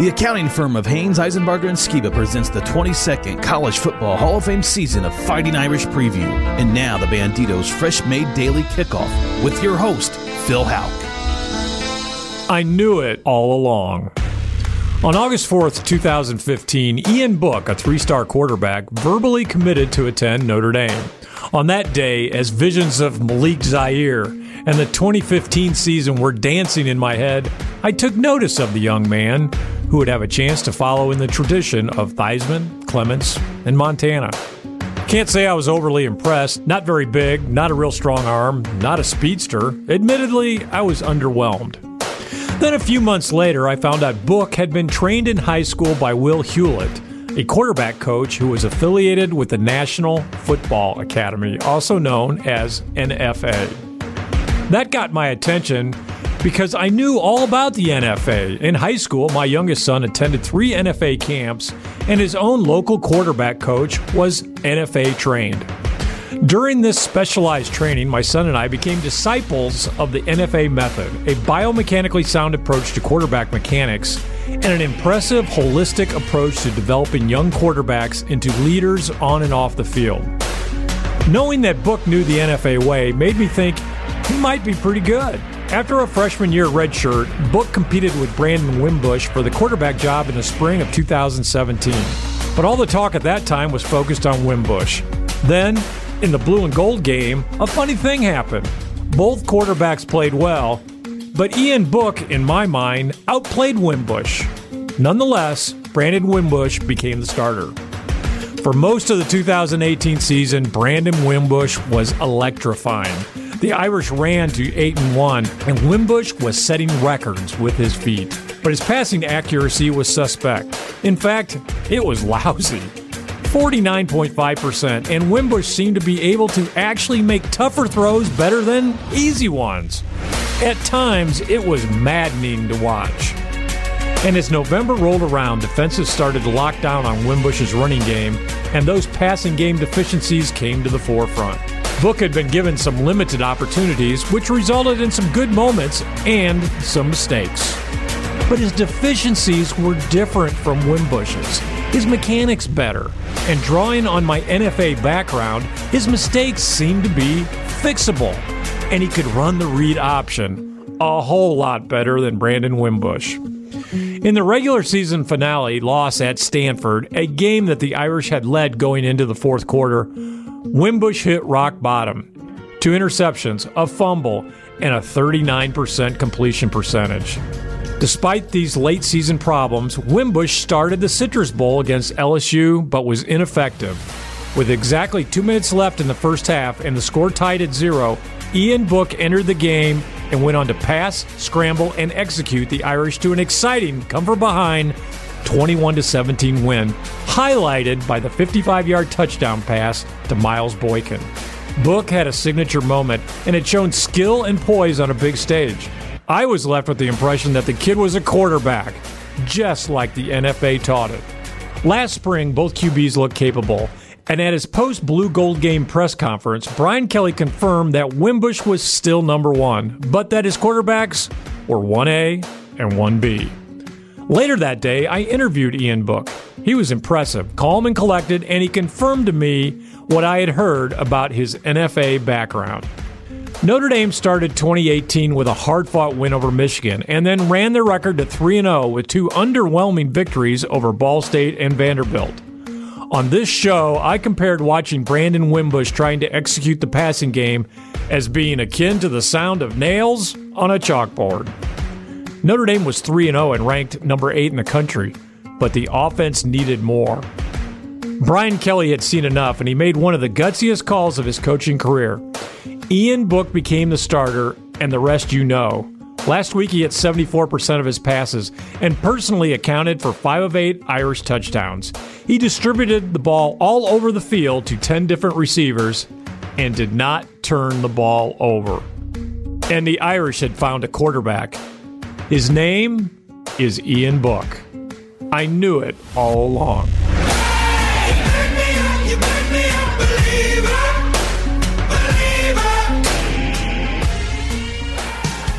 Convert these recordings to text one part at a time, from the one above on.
The accounting firm of Haines, Isenbarger, and Skiba presents the 22nd College Football Hall of Fame season of Fighting Irish Preview. And now the Banditos Fresh Made Daily Kickoff with your host, Phil Houck. I knew it all along. On August 4th, 2015, Ian Book, a three star quarterback, verbally committed to attend Notre Dame. On that day, as visions of Malik Zaire and the 2015 season were dancing in my head, I took notice of the young man who would have a chance to follow in the tradition of Theismann, Clements, and Montana. Can't say I was overly impressed. Not very big, not a real strong arm, not a speedster. Admittedly, I was underwhelmed. Then a few months later, I found out Book had been trained in high school by Will Hewlett, a quarterback coach who was affiliated with the National Football Academy, also known as NFA. That got my attention because I knew all about the NFA. In high school, my youngest son attended three NFA camps, and his own local quarterback coach was NFA trained. During this specialized training, my son and I became disciples of the NFA method, a biomechanically sound approach to quarterback mechanics, and an impressive holistic approach to developing young quarterbacks into leaders on and off the field. Knowing that Book knew the NFA way made me think he might be pretty good. After a freshman year redshirt, Book competed with Brandon Wimbush for the quarterback job in the spring of 2017. But all the talk at that time was focused on Wimbush. Then, in the blue and gold game, a funny thing happened. Both quarterbacks played well, but Ian Book, in my mind, outplayed Wimbush. Nonetheless, Brandon Wimbush became the starter. For most of the 2018 season, Brandon Wimbush was electrifying. The Irish ran to 8 and 1, and Wimbush was setting records with his feet. But his passing accuracy was suspect. In fact, it was lousy. 49.5%, and Wimbush seemed to be able to actually make tougher throws better than easy ones. At times, it was maddening to watch. And as November rolled around, defenses started to lock down on Wimbush's running game, and those passing game deficiencies came to the forefront. Book had been given some limited opportunities, which resulted in some good moments and some mistakes. But his deficiencies were different from Wimbush's. His mechanics better. And drawing on my NFA background, his mistakes seemed to be fixable. And he could run the read option a whole lot better than Brandon Wimbush. In the regular season finale loss at Stanford, a game that the Irish had led going into the fourth quarter, Wimbush hit rock bottom. Two interceptions, a fumble, and a 39% completion percentage. Despite these late season problems, Wimbush started the Citrus Bowl against LSU but was ineffective. With exactly two minutes left in the first half and the score tied at zero, Ian Book entered the game and went on to pass, scramble, and execute the Irish to an exciting come from behind 21 17 win, highlighted by the 55 yard touchdown pass to Miles Boykin. Book had a signature moment and had shown skill and poise on a big stage. I was left with the impression that the kid was a quarterback, just like the NFA taught it. Last spring, both QBs looked capable, and at his post Blue Gold Game press conference, Brian Kelly confirmed that Wimbush was still number one, but that his quarterbacks were 1A and 1B. Later that day, I interviewed Ian Book. He was impressive, calm and collected, and he confirmed to me what I had heard about his NFA background. Notre Dame started 2018 with a hard fought win over Michigan and then ran their record to 3 0 with two underwhelming victories over Ball State and Vanderbilt. On this show, I compared watching Brandon Wimbush trying to execute the passing game as being akin to the sound of nails on a chalkboard. Notre Dame was 3 0 and ranked number 8 in the country, but the offense needed more. Brian Kelly had seen enough, and he made one of the gutsiest calls of his coaching career. Ian Book became the starter, and the rest you know. Last week, he hit 74% of his passes and personally accounted for 5 of 8 Irish touchdowns. He distributed the ball all over the field to 10 different receivers and did not turn the ball over. And the Irish had found a quarterback. His name is Ian Book. I knew it all along.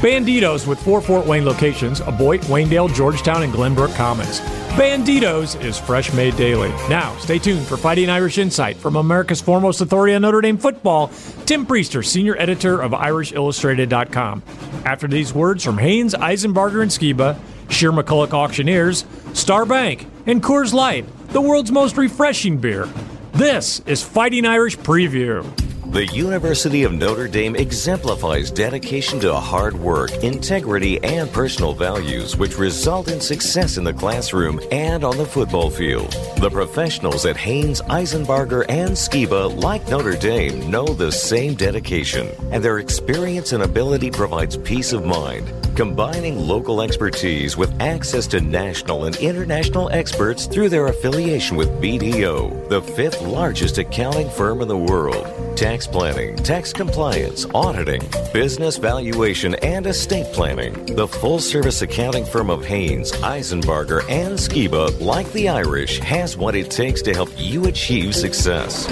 Banditos with four Fort Wayne locations Aboite, Waynedale, Georgetown, and Glenbrook Commons. Banditos is fresh made daily. Now, stay tuned for Fighting Irish Insight from America's foremost authority on Notre Dame football, Tim Prister, senior editor of IrishIllustrated.com. After these words from Haines, Isenbarger, and Skiba, Shear McCulloch Auctioneers, Star Bank, and Coors Light, the world's most refreshing beer. This is Fighting Irish Preview. The University of Notre Dame exemplifies dedication to hard work, integrity, and personal values, which result in success in the classroom and on the football field. The professionals at Haines, Isenbarger, and Skiba, like Notre Dame, know the same dedication, and their experience and ability provides peace of mind. Combining local expertise with access to national and international experts through their affiliation with BDO, the fifth largest accounting firm in the world. Tax planning, tax compliance, auditing, business valuation, and estate planning. The full service accounting firm of Haines, Isenbarger, and Skiba, like the Irish, has what it takes to help you achieve success.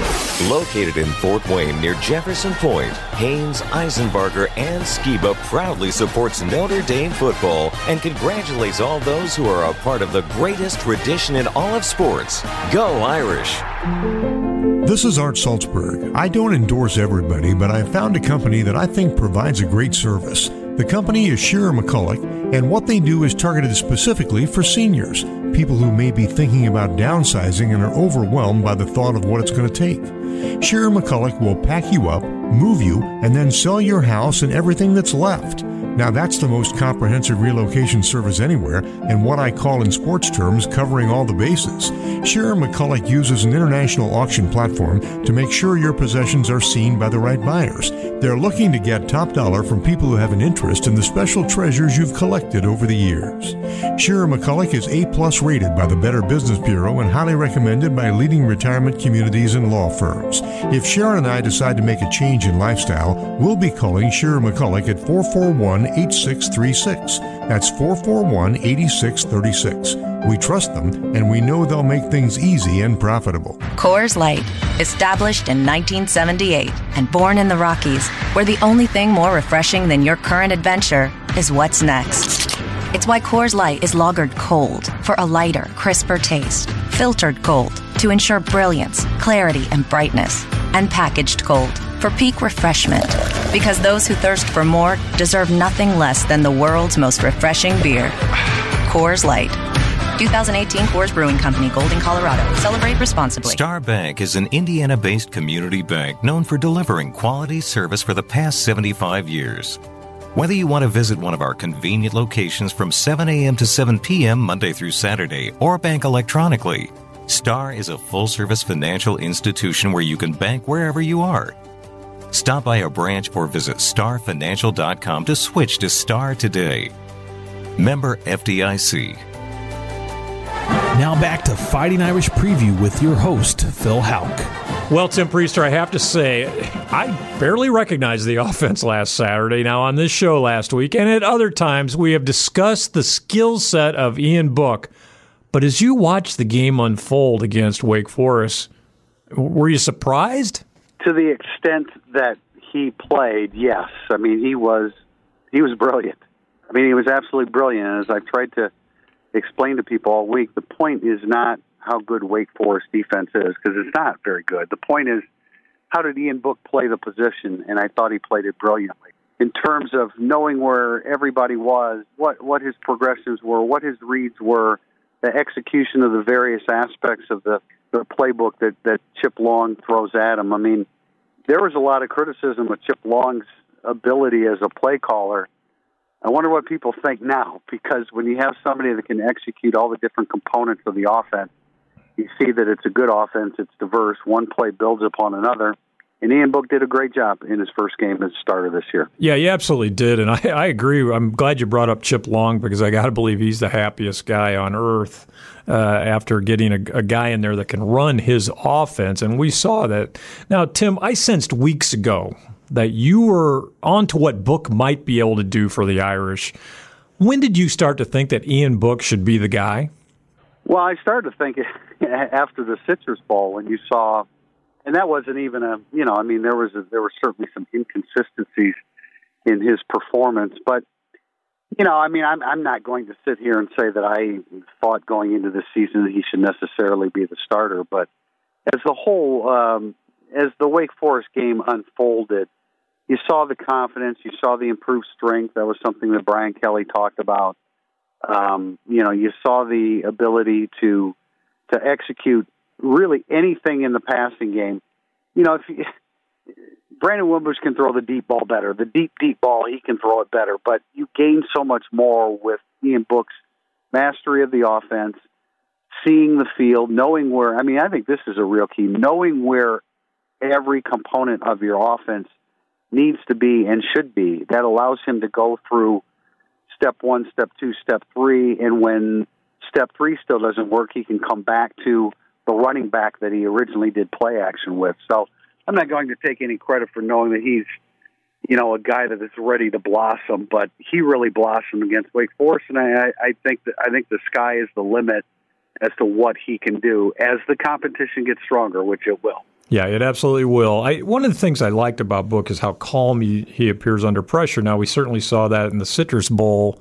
Located in Fort Wayne near Jefferson Point, Haines, Isenbarger, and Skiba proudly supports Notre Dame football and congratulates all those who are a part of the greatest tradition in all of sports. Go Irish! This is Art Salzberg. I don't endorse everybody, but I found a company that I think provides a great service. The company is Shearer McCulloch, and what they do is targeted specifically for seniors, people who may be thinking about downsizing and are overwhelmed by the thought of what it's going to take. Shearer McCulloch will pack you up, move you, and then sell your house and everything that's left. Now, that's the most comprehensive relocation service anywhere, and what I call in sports terms covering all the bases. Sharon McCulloch uses an international auction platform to make sure your possessions are seen by the right buyers. They're looking to get top dollar from people who have an interest in the special treasures you've collected over the years. Sharon McCulloch is A plus rated by the Better Business Bureau and highly recommended by leading retirement communities and law firms. If Sharon and I decide to make a change in lifestyle, we'll be calling Sharon McCulloch at 441 8636. That's 441 8636. We trust them and we know they'll make things easy and profitable. Coors Light, established in 1978 and born in the Rockies, where the only thing more refreshing than your current adventure is what's next. It's why Coors Light is lagered cold for a lighter, crisper taste, filtered cold to ensure brilliance, clarity, and brightness, and packaged cold for peak refreshment. Because those who thirst for more deserve nothing less than the world's most refreshing beer. Coors Light. 2018 Coors Brewing Company, Golden, Colorado. Celebrate responsibly. Star Bank is an Indiana based community bank known for delivering quality service for the past 75 years. Whether you want to visit one of our convenient locations from 7 a.m. to 7 p.m. Monday through Saturday or bank electronically, Star is a full service financial institution where you can bank wherever you are. Stop by a branch or visit starfinancial.com to switch to Star today. Member FDIC. Now back to Fighting Irish Preview with your host, Phil Houck. Well, Tim Prister, I have to say, I barely recognized the offense last Saturday. Now, on this show last week, and at other times, we have discussed the skill set of Ian Book. But as you watched the game unfold against Wake Forest, were you surprised? To the extent that he played, yes. I mean, he was he was brilliant. I mean, he was absolutely brilliant. As I've tried to explain to people all week, the point is not how good Wake Forest defense is because it's not very good. The point is how did Ian Book play the position, and I thought he played it brilliantly in terms of knowing where everybody was, what what his progressions were, what his reads were, the execution of the various aspects of the the playbook that that Chip Long throws at him. I mean, there was a lot of criticism of Chip Long's ability as a play caller. I wonder what people think now because when you have somebody that can execute all the different components of the offense, you see that it's a good offense. It's diverse. One play builds upon another. And Ian Book did a great job in his first game as starter this year. Yeah, he absolutely did. And I, I agree. I'm glad you brought up Chip Long because I got to believe he's the happiest guy on earth uh, after getting a, a, guy in there that can run his offense. And we saw that. Now, Tim, I sensed weeks ago that you were onto what Book might be able to do for the Irish. When did you start to think that Ian Book should be the guy? Well, I started to think after the Citrus Bowl when you saw, and that wasn't even a, you know, I mean, there was a, there were certainly some inconsistencies in his performance, but you know, I mean, I'm I'm not going to sit here and say that I thought going into this season that he should necessarily be the starter, but as the whole um, as the Wake Forest game unfolded, you saw the confidence, you saw the improved strength. That was something that Brian Kelly talked about. Um, you know, you saw the ability to to execute really anything in the passing game. You know, if you, Brandon Wimbush can throw the deep ball better, the deep deep ball he can throw it better, but you gain so much more with Ian Book's mastery of the offense, seeing the field, knowing where. I mean, I think this is a real key, knowing where every component of your offense needs to be and should be. That allows him to go through step one, step two, step three, and when step three still doesn't work, he can come back to the running back that he originally did play action with. So I'm not going to take any credit for knowing that he's, you know, a guy that is ready to blossom, but he really blossomed against Wake Forest, and I, I think that I think the sky is the limit as to what he can do as the competition gets stronger, which it will. Yeah, it absolutely will. I, one of the things I liked about Book is how calm he, he appears under pressure. Now, we certainly saw that in the Citrus Bowl.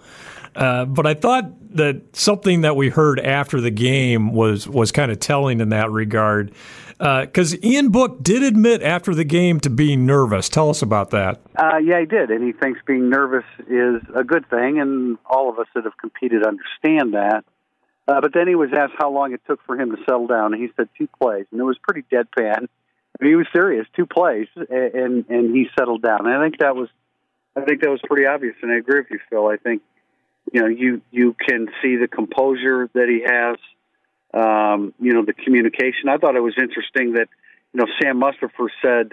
Uh, but I thought that something that we heard after the game was was kind of telling in that regard, because uh, Ian Book did admit after the game to being nervous. Tell us about that. Uh, yeah, he did, and he thinks being nervous is a good thing, and all of us that have competed understand that. Uh, but then he was asked how long it took for him to settle down, and he said two plays, and it was pretty deadpan. I mean, he was serious, two plays, and and he settled down. And I think that was, I think that was pretty obvious, and I agree with you, Phil. I think, you know, you you can see the composure that he has, um, you know, the communication. I thought it was interesting that, you know, Sam Mustipher said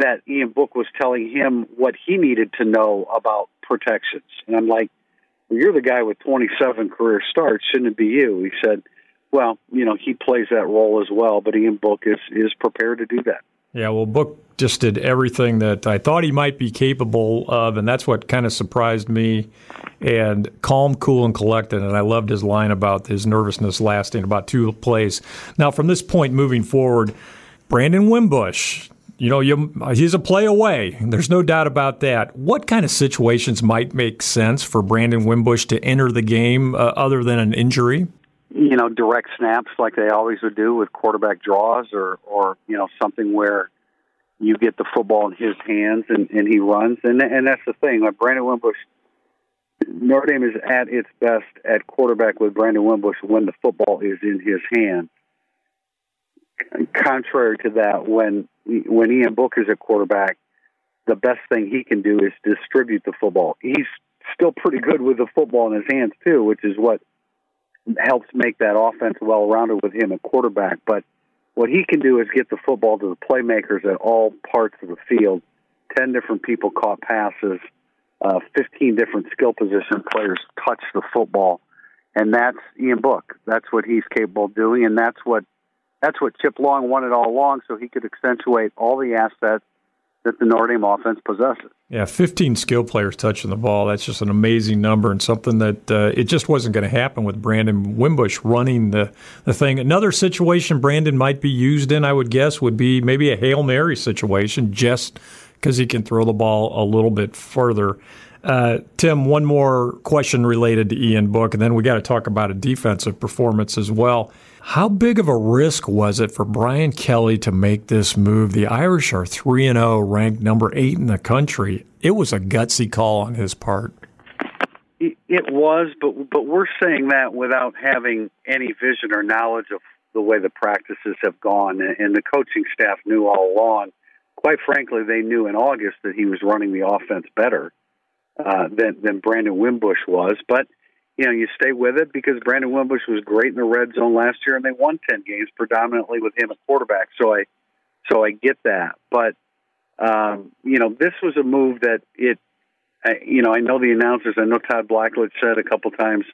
that Ian Book was telling him what he needed to know about protections, and I'm like well, you're the guy with 27 career starts. Shouldn't it be you? He said, well, you know, he plays that role as well, but Ian Book is, is prepared to do that. Yeah, well, Book just did everything that I thought he might be capable of, and that's what kind of surprised me. And calm, cool, and collected. And I loved his line about his nervousness lasting about two plays. Now, from this point moving forward, Brandon Wimbush, you know, you, he's a play away. There's no doubt about that. What kind of situations might make sense for Brandon Wimbush to enter the game uh, other than an injury? You know, direct snaps like they always would do with quarterback draws, or or you know something where you get the football in his hands and, and he runs. And and that's the thing. Like Brandon Wimbush, Notre Dame is at its best at quarterback with Brandon Wimbush when the football is in his hands contrary to that, when when Ian Book is a quarterback, the best thing he can do is distribute the football. He's still pretty good with the football in his hands too, which is what helps make that offense well rounded with him at quarterback. But what he can do is get the football to the playmakers at all parts of the field. Ten different people caught passes. Uh, Fifteen different skill position players touched the football, and that's Ian Book. That's what he's capable of doing, and that's what that's what Chip Long wanted all along, so he could accentuate all the assets that the Notre Dame offense possesses. Yeah, 15 skill players touching the ball. That's just an amazing number and something that uh, it just wasn't going to happen with Brandon Wimbush running the, the thing. Another situation Brandon might be used in, I would guess, would be maybe a Hail Mary situation just because he can throw the ball a little bit further. Uh, Tim, one more question related to Ian Book, and then we got to talk about a defensive performance as well. How big of a risk was it for Brian Kelly to make this move? The Irish are 3 and 0, ranked number 8 in the country. It was a gutsy call on his part. It was, but but we're saying that without having any vision or knowledge of the way the practices have gone, and the coaching staff knew all along. Quite frankly, they knew in August that he was running the offense better uh, than than Brandon Wimbush was, but you know, you stay with it because Brandon Wimbush was great in the red zone last year, and they won ten games predominantly with him at quarterback. So I, so I get that, but um, you know, this was a move that it, I, you know, I know the announcers. I know Todd Blackledge said a couple times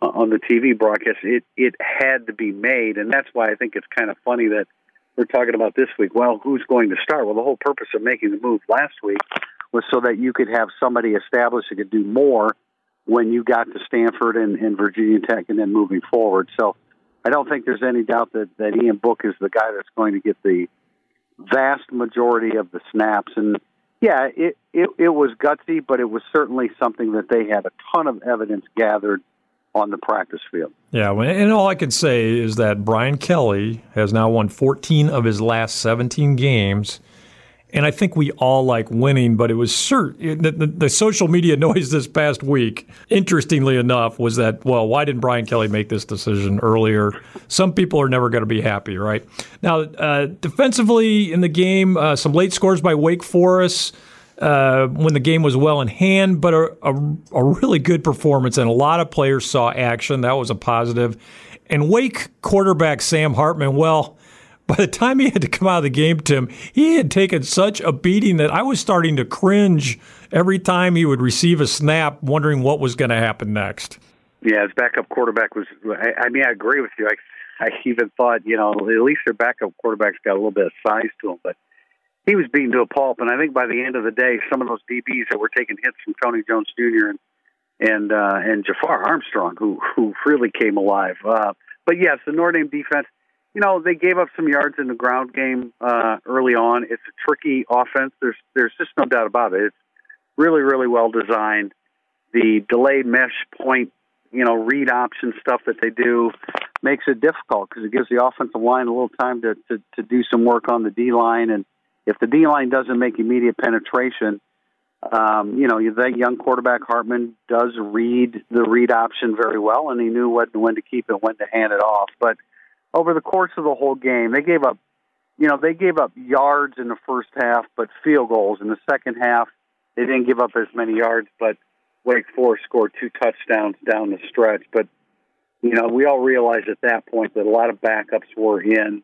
on the TV broadcast it it had to be made, and that's why I think it's kind of funny that we're talking about this week. Well, who's going to start? Well, the whole purpose of making the move last week was so that you could have somebody established who could do more when you got to Stanford and, and Virginia Tech and then moving forward. So I don't think there's any doubt that, that Ian Book is the guy that's going to get the vast majority of the snaps. And, yeah, it, it it was gutsy, but it was certainly something that they had a ton of evidence gathered on the practice field. Yeah, and all I can say is that Brian Kelly has now won 14 of his last 17 games. And I think we all like winning, but it was certain the, the, the, social media noise this past week, interestingly enough, was that, well, why didn't Brian Kelly make this decision earlier? Some people are never going to be happy, right? Now, uh, defensively in the game, uh, some late scores by Wake Forest uh, when the game was well in hand, but a, a, a, really good performance, and a lot of players saw action. That was a positive. And Wake quarterback Sam Hartman, well, by the time he had to come out of the game, Tim, he had taken such a beating that I was starting to cringe every time he would receive a snap, wondering what was going to happen next. Yeah, his backup quarterback was. I, I mean, I agree with you. I, I even thought, you know, at least their backup quarterback's got a little bit of size to him, but he was beaten to a pulp. And I think by the end of the day, some of those DBs that were taking hits from Tony Jones Jr. and and uh, and Jafar Armstrong, who who really came alive. Uh, but yes, the Notre Dame defense. You know, they gave up some yards in the ground game uh, early on. It's a tricky offense. There's there's just no doubt about it. It's really really well designed. The delayed mesh point, you know, read option stuff that they do makes it difficult because it gives the offensive line a little time to, to to do some work on the D line and if the D line doesn't make immediate penetration, um, you know that young quarterback Hartman does read the read option very well, and he knew when when to keep it, when to hand it off. But over the course of the whole game, they gave up, you know, they gave up yards in the first half, but field goals in the second half. They didn't give up as many yards, but Wake Forest scored two touchdowns down the stretch. But you know, we all realized at that point that a lot of backups were in.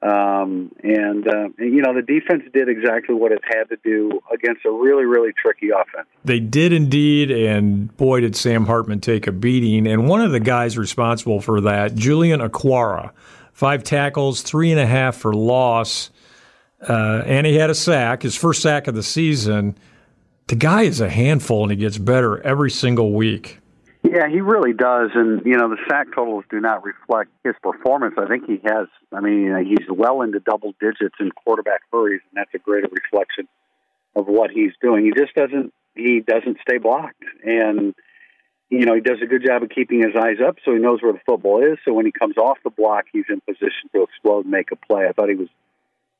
Um, and, uh, you know, the defense did exactly what it had to do against a really, really tricky offense. They did indeed, and boy, did Sam Hartman take a beating. And one of the guys responsible for that, Julian Okwara, five tackles, three and a half for loss, uh, and he had a sack, his first sack of the season. The guy is a handful, and he gets better every single week. Yeah, he really does, and you know the sack totals do not reflect his performance. I think he has. I mean, he's well into double digits in quarterback hurries, and that's a great reflection of what he's doing. He just doesn't. He doesn't stay blocked, and you know he does a good job of keeping his eyes up, so he knows where the football is. So when he comes off the block, he's in position to explode and make a play. I thought he was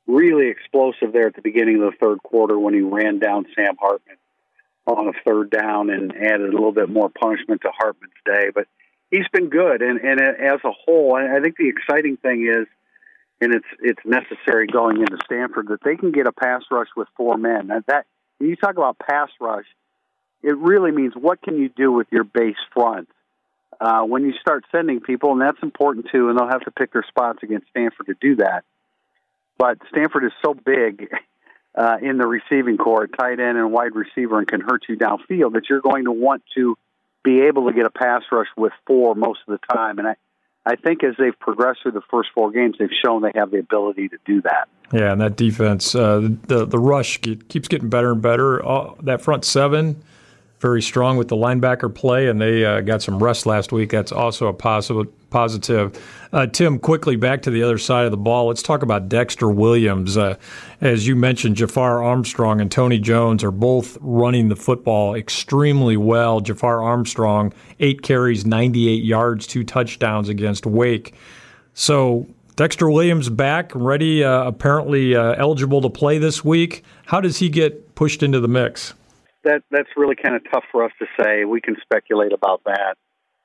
really explosive there at the beginning of the third quarter when he ran down Sam Hartman on a third down and added a little bit more punishment to Hartman's day. But he's been good, and and as a whole, I think the exciting thing is, and it's it's necessary going into Stanford that they can get a pass rush with four men. That, that when you talk about pass rush, it really means what can you do with your base front. Uh, when you start sending people, and that's important too, and they'll have to pick their spots against Stanford to do that. But Stanford is so big uh, in the receiving corps, tight end and wide receiver, and can hurt you downfield, that you're going to want to be able to get a pass rush with four most of the time. And I, I think as they've progressed through the first four games, they've shown they have the ability to do that. Yeah, and that defense, uh, the the rush keeps getting better and better. Uh, that front seven very strong with the linebacker play, and they uh, got some rest last week. That's also a positive. Positive. Uh, Tim, quickly back to the other side of the ball. Let's talk about Dexter Williams. Uh, as you mentioned, Jafar Armstrong and Tony Jones are both running the football extremely well. Jafar Armstrong, eight carries, 98 yards, two touchdowns against Wake. So Dexter Williams back, ready, uh, apparently uh, eligible to play this week. How does he get pushed into the mix? That that's really kind of tough for us to say. We can speculate about that.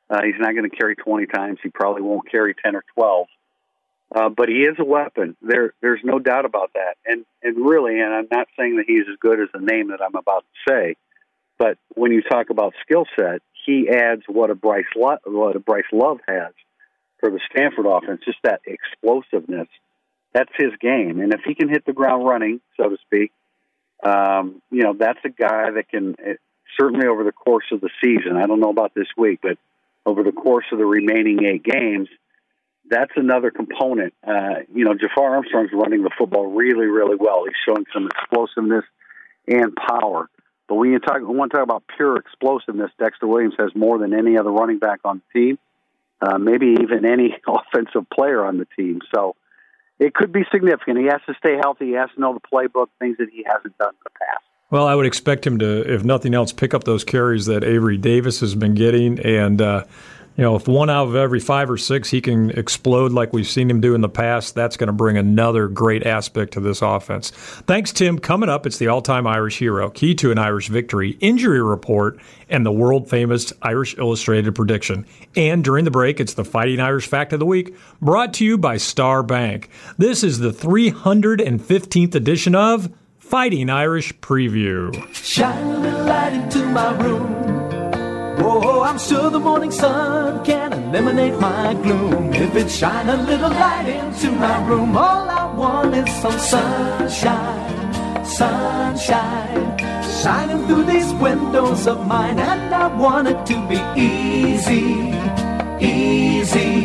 Uh, he's not going to carry 20 times. He probably won't carry 10 or 12. Uh, but he is a weapon. There, there's no doubt about that. And and really, and I'm not saying that he's as good as the name that I'm about to say, but when you talk about skill set, he adds what a Bryce Lo- what a Bryce Love has for the Stanford offense. Just that explosiveness. That's his game. And if he can hit the ground running, so to speak, um, you know, that's a guy that can eh, certainly over the course of the season. I don't know about this week, but over the course of the remaining eight games, that's another component. Uh, you know, Jafar Armstrong's running the football really, really well. He's showing some explosiveness and power. But when you talk, when want to talk about pure explosiveness, Dexter Williams has more than any other running back on the team, uh, maybe even any offensive player on the team. So it could be significant. He has to stay healthy. He has to know the playbook, things that he hasn't done in the past. Well, I would expect him to, if nothing else, pick up those carries that Avery Davis has been getting. And, uh, you know, if one out of every five or six he can explode like we've seen him do in the past, that's going to bring another great aspect to this offense. Thanks, Tim. Coming up, it's the all time Irish hero, key to an Irish victory, injury report, and the world famous Irish Illustrated prediction. And during the break, it's the Fighting Irish Fact of the Week, brought to you by Star Bank. This is the 315th edition of Fighting Irish Preview. Shine light into my room. Oh, I'm sure the morning sun can eliminate my gloom. If it shine a little light into my room, all I want is some sunshine, sunshine, shining through these windows of mine. And I want it to be easy, easy.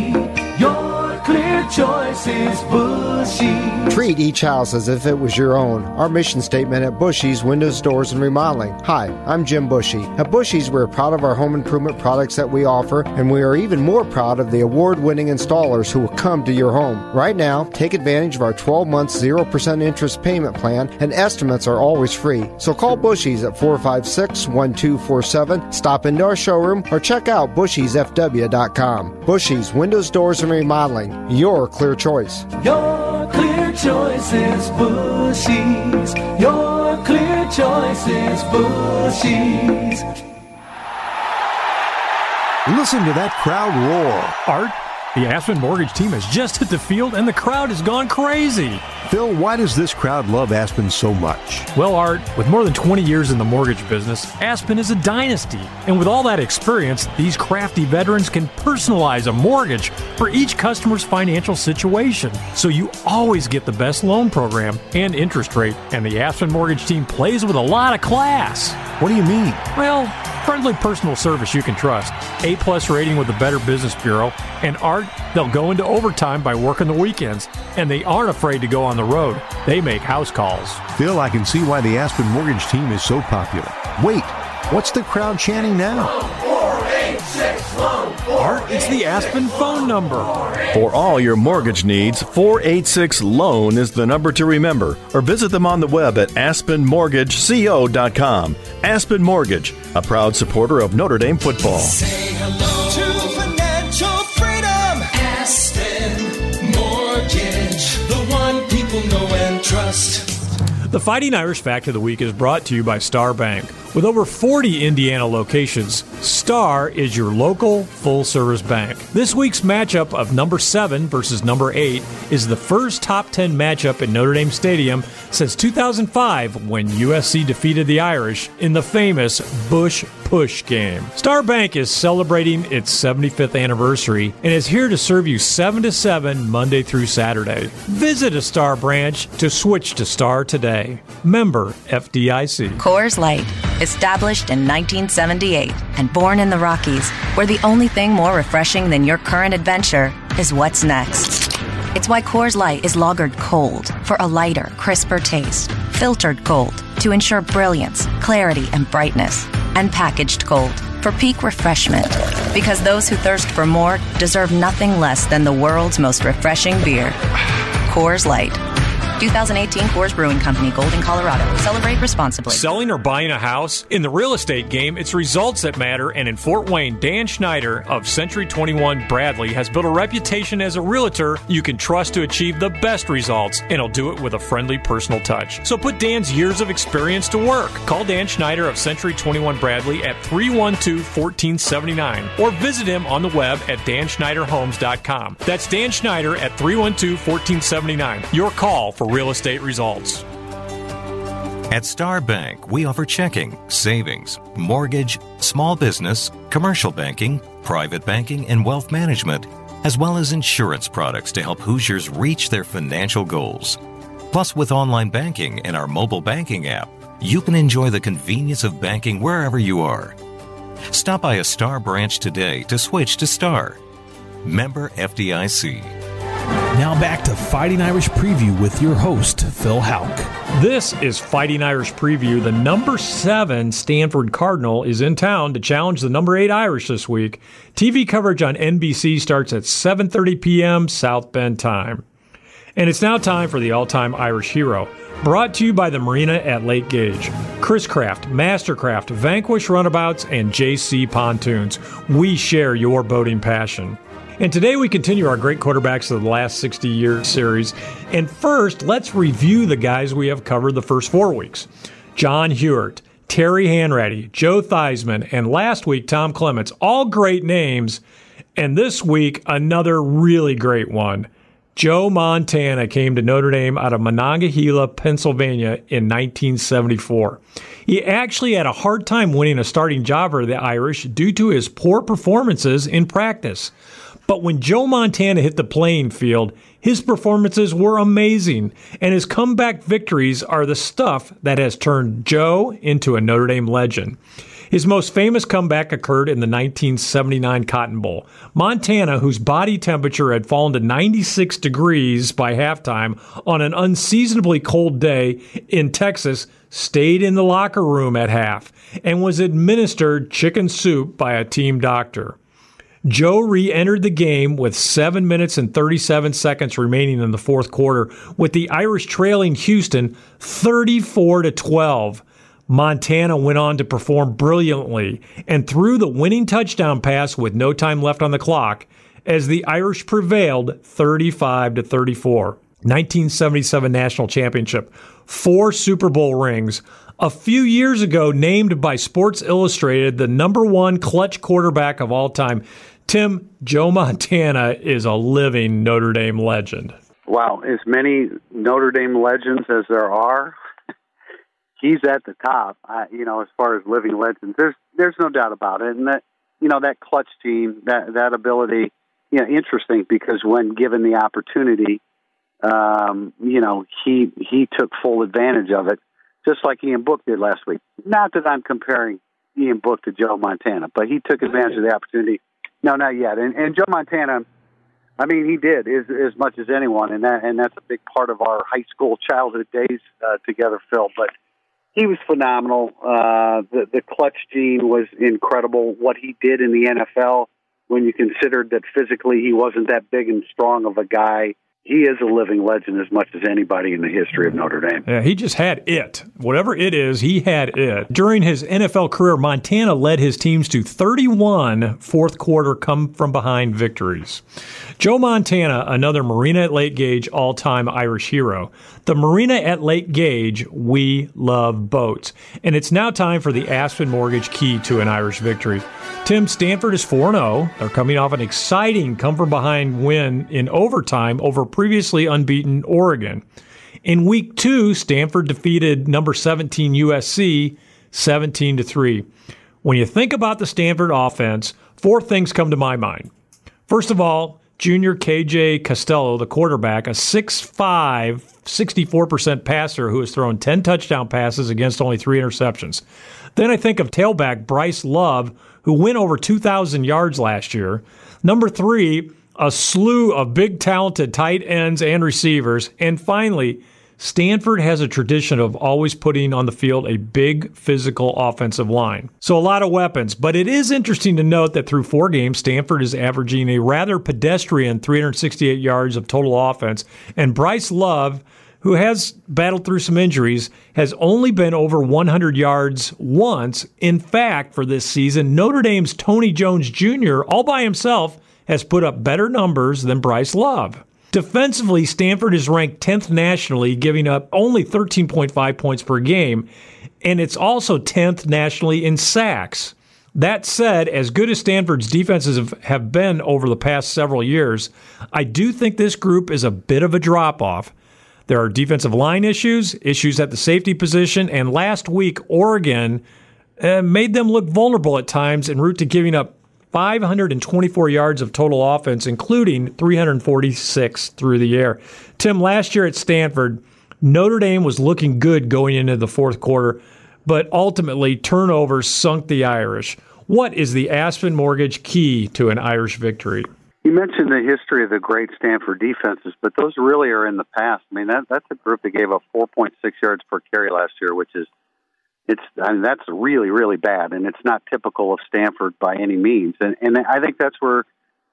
Clear choice is Bushy. Treat each house as if it was your own. Our mission statement at Bushy's Windows, Doors, and Remodeling. Hi, I'm Jim Bushy. At Bushy's, we're proud of our home improvement products that we offer, and we are even more proud of the award winning installers who will come to your home. Right now, take advantage of our 12 month 0% interest payment plan, and estimates are always free. So call Bushy's at 456 1247, stop into our showroom, or check out bushysfw.com. Bushy's Windows, Doors, and Remodeling your clear choice. Your clear choice is Bushy's. Your clear choice is Bushy's. Listen to that crowd roar. Art, the Aspen Mortgage team has just hit the field and the crowd has gone crazy. Phil, why does this crowd love Aspen so much? Well, Art, with more than 20 years in the mortgage business, Aspen is a dynasty. And with all that experience, these crafty veterans can personalize a mortgage for each customer's financial situation. So you always get the best loan program and interest rate. And the Aspen Mortgage team plays with a lot of class. What do you mean? Well, friendly personal service you can trust, A plus rating with the Better Business Bureau, and Art, they'll go into overtime by working the weekends, and they aren't afraid to go on the road. They make house calls. Phil, I can see why the Aspen Mortgage team is so popular. Wait, what's the crowd chanting now? Art, it's the Aspen phone number. For all your mortgage needs, 486 Loan is the number to remember, or visit them on the web at aspenmortgageco.com. Aspen Mortgage, a proud supporter of Notre Dame football. Say hello to financial freedom. Aspen Mortgage, the one people know and trust. The Fighting Irish Fact of the Week is brought to you by Star Bank. With over 40 Indiana locations, Star is your local full service bank. This week's matchup of number 7 versus number 8 is the first top 10 matchup in Notre Dame Stadium since 2005 when USC defeated the Irish in the famous Bush Push game. Star Bank is celebrating its 75th anniversary and is here to serve you 7 to 7 Monday through Saturday. Visit a Star branch to switch to Star today. Member FDIC. Coors Light, established in 1978 and born in the Rockies, where the only thing more refreshing than your current adventure is what's next. It's why Coors Light is lagered cold for a lighter, crisper taste, filtered cold to ensure brilliance, clarity, and brightness, and packaged cold for peak refreshment. Because those who thirst for more deserve nothing less than the world's most refreshing beer. Coors Light. 2018 Coors Brewing Company, Golden, Colorado. Celebrate responsibly. Selling or buying a house? In the real estate game, it's results that matter, and in Fort Wayne, Dan Schneider of Century 21 Bradley has built a reputation as a realtor you can trust to achieve the best results, and he'll do it with a friendly personal touch. So put Dan's years of experience to work. Call Dan Schneider of Century 21 Bradley at 312 1479 or visit him on the web at danschneiderhomes.com. That's Dan Schneider at 312 1479. Your call for real estate results. At Star Bank, we offer checking, savings, mortgage, small business, commercial banking, private banking, and wealth management, as well as insurance products to help Hoosiers reach their financial goals. Plus, with online banking and our mobile banking app, you can enjoy the convenience of banking wherever you are. Stop by a Star branch today to switch to Star. Member FDIC. Now back to Fighting Irish Preview with your host, Phil Hauk. This is Fighting Irish Preview. The number seven Stanford Cardinal is in town to challenge the number eight Irish this week. TV coverage on NBC starts at 7:30 p.m. South Bend time. And it's now time for the all time Irish hero. Brought to you by the Marina at Lake Gage. Chris Craft, Mastercraft, Vanquish Runabouts, and JC Pontoons. We share your boating passion. And today we continue our great quarterbacks of the last 60 years series. And first, let's review the guys we have covered the first four weeks John Huarte, Terry Hanratty, Joe Theismann, and last week, Tom Clements. All great names. And this week, another really great one. Joe Montana came to Notre Dame out of Monongahela, Pennsylvania in 1974. He actually had a hard time winning a starting job for the Irish due to his poor performances in practice. But when Joe Montana hit the playing field, his performances were amazing, and his comeback victories are the stuff that has turned Joe into a Notre Dame legend. His most famous comeback occurred in the 1979 Cotton Bowl. Montana, whose body temperature had fallen to 96 degrees by halftime on an unseasonably cold day in Texas, stayed in the locker room at half and was administered chicken soup by a team doctor. Joe re entered the game with 7 minutes and 37 seconds remaining in the fourth quarter, with the Irish trailing Houston 34 to 12. Montana went on to perform brilliantly and threw the winning touchdown pass with no time left on the clock as the Irish prevailed 35 to 34. 1977 National Championship, four Super Bowl rings. A few years ago, named by Sports Illustrated the number one clutch quarterback of all time. Tim, Joe Montana is a living Notre Dame legend. Wow, as many Notre Dame legends as there are, he's at the top. Uh, you know, as far as living legends, there's there's no doubt about it. And that you know that clutch team, that that ability, you know, interesting because when given the opportunity, um, you know, he he took full advantage of it, just like Ian Book did last week. Not that I'm comparing Ian Book to Joe Montana, but he took advantage of the opportunity. No, not yet. And, and Joe Montana, I mean, he did as, as much as anyone, and that and that's a big part of our high school childhood days uh, together, Phil. But he was phenomenal. Uh, the the clutch gene was incredible. What he did in the NFL, when you considered that physically he wasn't that big and strong of a guy, he is a living legend as much as anybody in the history of Notre Dame. Yeah, he just had it. Whatever it is, he had it. During his NFL career, Montana led his teams to 31 fourth quarter come from behind victories. Joe Montana, another Marina at Lake Gage all time Irish hero. The Marina at Lake Gage, we love boats. And it's now time for the Aspen Mortgage key to an Irish victory. Tim Stanford is 4 0. They're coming off an exciting come from behind win in overtime over previously unbeaten Oregon. In week two, Stanford defeated number 17 USC 17 to 3. When you think about the Stanford offense, four things come to my mind. First of all, junior KJ Costello, the quarterback, a 6'5, 64% passer who has thrown 10 touchdown passes against only three interceptions. Then I think of tailback Bryce Love, who went over 2,000 yards last year. Number three, a slew of big, talented tight ends and receivers. And finally, Stanford has a tradition of always putting on the field a big physical offensive line. So a lot of weapons, but it is interesting to note that through four games, Stanford is averaging a rather pedestrian 368 yards of total offense, and Bryce Love who has battled through some injuries, has only been over 100 yards once. In fact, for this season, Notre Dame's Tony Jones Jr., all by himself, has put up better numbers than Bryce Love. Defensively, Stanford is ranked 10th nationally, giving up only 13.5 points per game, and it's also 10th nationally in sacks. That said, as good as Stanford's defenses have been over the past several years, I do think this group is a bit of a drop off. There are defensive line issues, issues at the safety position, and last week, Oregon uh, made them look vulnerable at times en route to giving up 524 yards of total offense, including 346 through the air. Tim, last year at Stanford, Notre Dame was looking good going into the fourth quarter, but ultimately turnovers sunk the Irish. What is the Aspen Mortgage key to an Irish victory? You mentioned the history of the great Stanford defenses, but those really are in the past. I mean, that that's a group that gave up 4.6 yards per carry last year, which is it's I mean that's really really bad, and it's not typical of Stanford by any means. And and I think that's where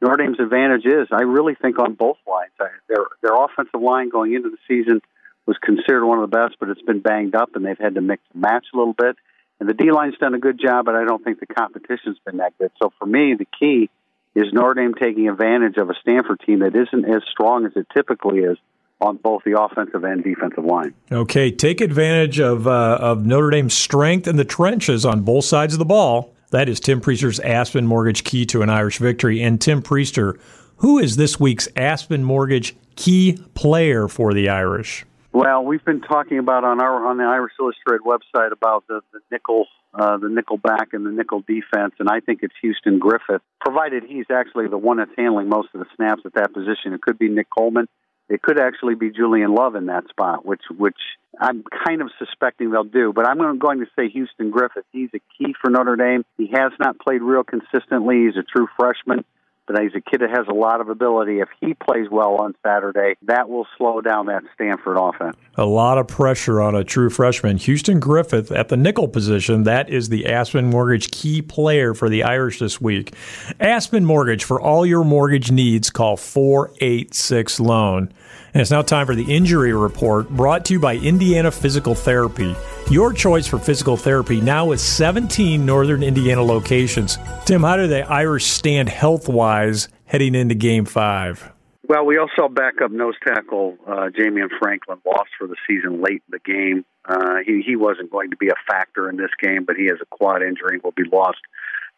Notre Dame's advantage is, I really think, on both lines. Their their offensive line going into the season was considered one of the best, but it's been banged up, and they've had to mix and match a little bit. And the D line's done a good job, but I don't think the competition's been that good. So for me, the key is Notre Dame taking advantage of a Stanford team that isn't as strong as it typically is on both the offensive and defensive line. Okay, take advantage of uh, of Notre Dame's strength in the trenches on both sides of the ball. That is Tim Prister's Aspen Mortgage key to an Irish victory. And Tim Prister, who is this week's Aspen Mortgage key player for the Irish? Well, we've been talking about on our on the Irish Illustrated website about the, the nickel uh, the nickel back and the nickel defense, and I think it's Houston Griffith, provided he's actually the one that's handling most of the snaps at that position. It could be Nick Coleman. It could actually be Julian Love in that spot, which which I'm kind of suspecting they'll do. But I'm going to say Houston Griffith. He's a key for Notre Dame. He has not played real consistently. He's a true freshman but he's a kid that has a lot of ability. If he plays well on Saturday, that will slow down that Stanford offense. A lot of pressure on a true freshman. Houston Griffith at the nickel position. That is the Aspen Mortgage key player for the Irish this week. Aspen Mortgage, for all your mortgage needs, call 486 Loan. And it's now time for the injury report brought to you by Indiana Physical Therapy. Your choice for physical therapy now with 17 northern Indiana locations. Tim, how do the Irish stand health wise heading into game five? Well, we also backup nose tackle uh, Jamion Franklin lost for the season late in the game. Uh, he he wasn't going to be a factor in this game, but he has a quad injury and will be lost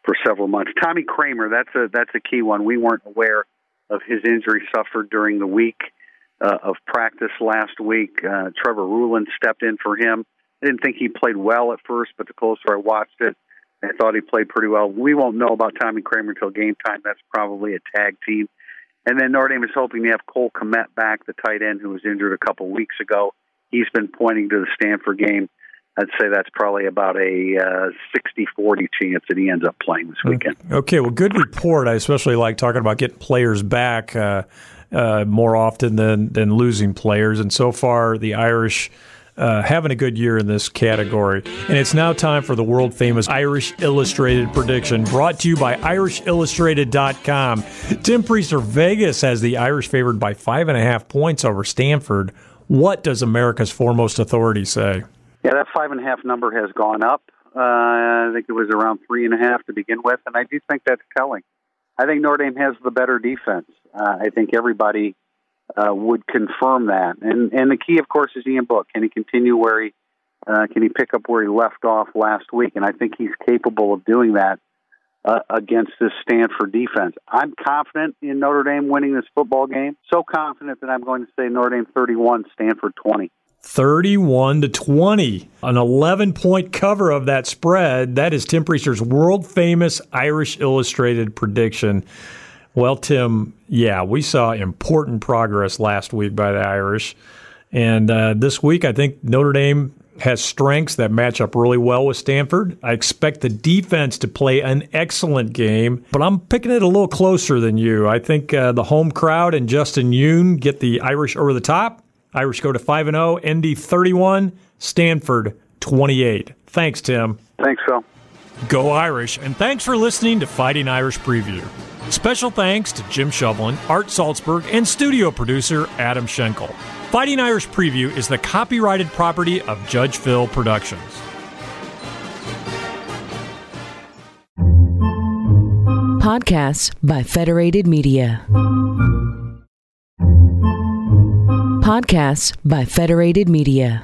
for several months. Tommy Kraemer, that's a that's a key one. We weren't aware of his injury suffered during the week uh, of practice last week. Uh, Trevor Ruhland stepped in for him. I didn't think he played well at first, but the closer I watched it, I thought he played pretty well. We won't know about Tommy Kraemer until game time. That's probably a tag team. And then Notre Dame is hoping to have Cole Kmet back, the tight end who was injured a couple weeks ago. He's been pointing to the Stanford game. I'd say that's probably about a uh, 60-40 chance that he ends up playing this weekend. Okay, well, good report. I especially like talking about getting players back. Uh, uh, more often than than losing players. And so far, the Irish. Uh, having a good year in this category. And it's now time for the world famous Irish Illustrated prediction brought to you by IrishIllustrated.com. Tim Prister, Vegas has the Irish favored by five and a half points over Stanford. What does America's foremost authority say? Yeah, that five and a half number has gone up. Uh, I think it was around three and a half to begin with, and I do think that's telling. I think Notre Dame has the better defense. Uh, I think everybody uh, would confirm that. And and the key, of course, is Ian Book. Can he continue where he uh, can he pick up where he left off last week? And I think he's capable of doing that uh, against this Stanford defense. I'm confident in Notre Dame winning this football game. So confident that I'm going to say Notre Dame 31, Stanford 20. 31 to 20. An 11 point cover of that spread. That is Tim Prister's world famous Irish Illustrated prediction. Well, Tim, yeah, we saw important progress last week by the Irish. And uh, this week, I think Notre Dame has strengths that match up really well with Stanford. I expect the defense to play an excellent game, but I'm picking it a little closer than you. I think uh, the home crowd and Justin Yoon get the Irish over the top. Irish go to 5 and 0, ND 31, Stanford 28. Thanks, Tim. Thanks, Phil. Go Irish, and thanks for listening to Fighting Irish Preview. Special thanks to Jim Shovelin, Art Salzberg, and studio producer Adam Schenkel. Fighting Irish Preview is the copyrighted property of Judge Phil Productions. Podcasts by Federated Media. Podcasts by Federated Media.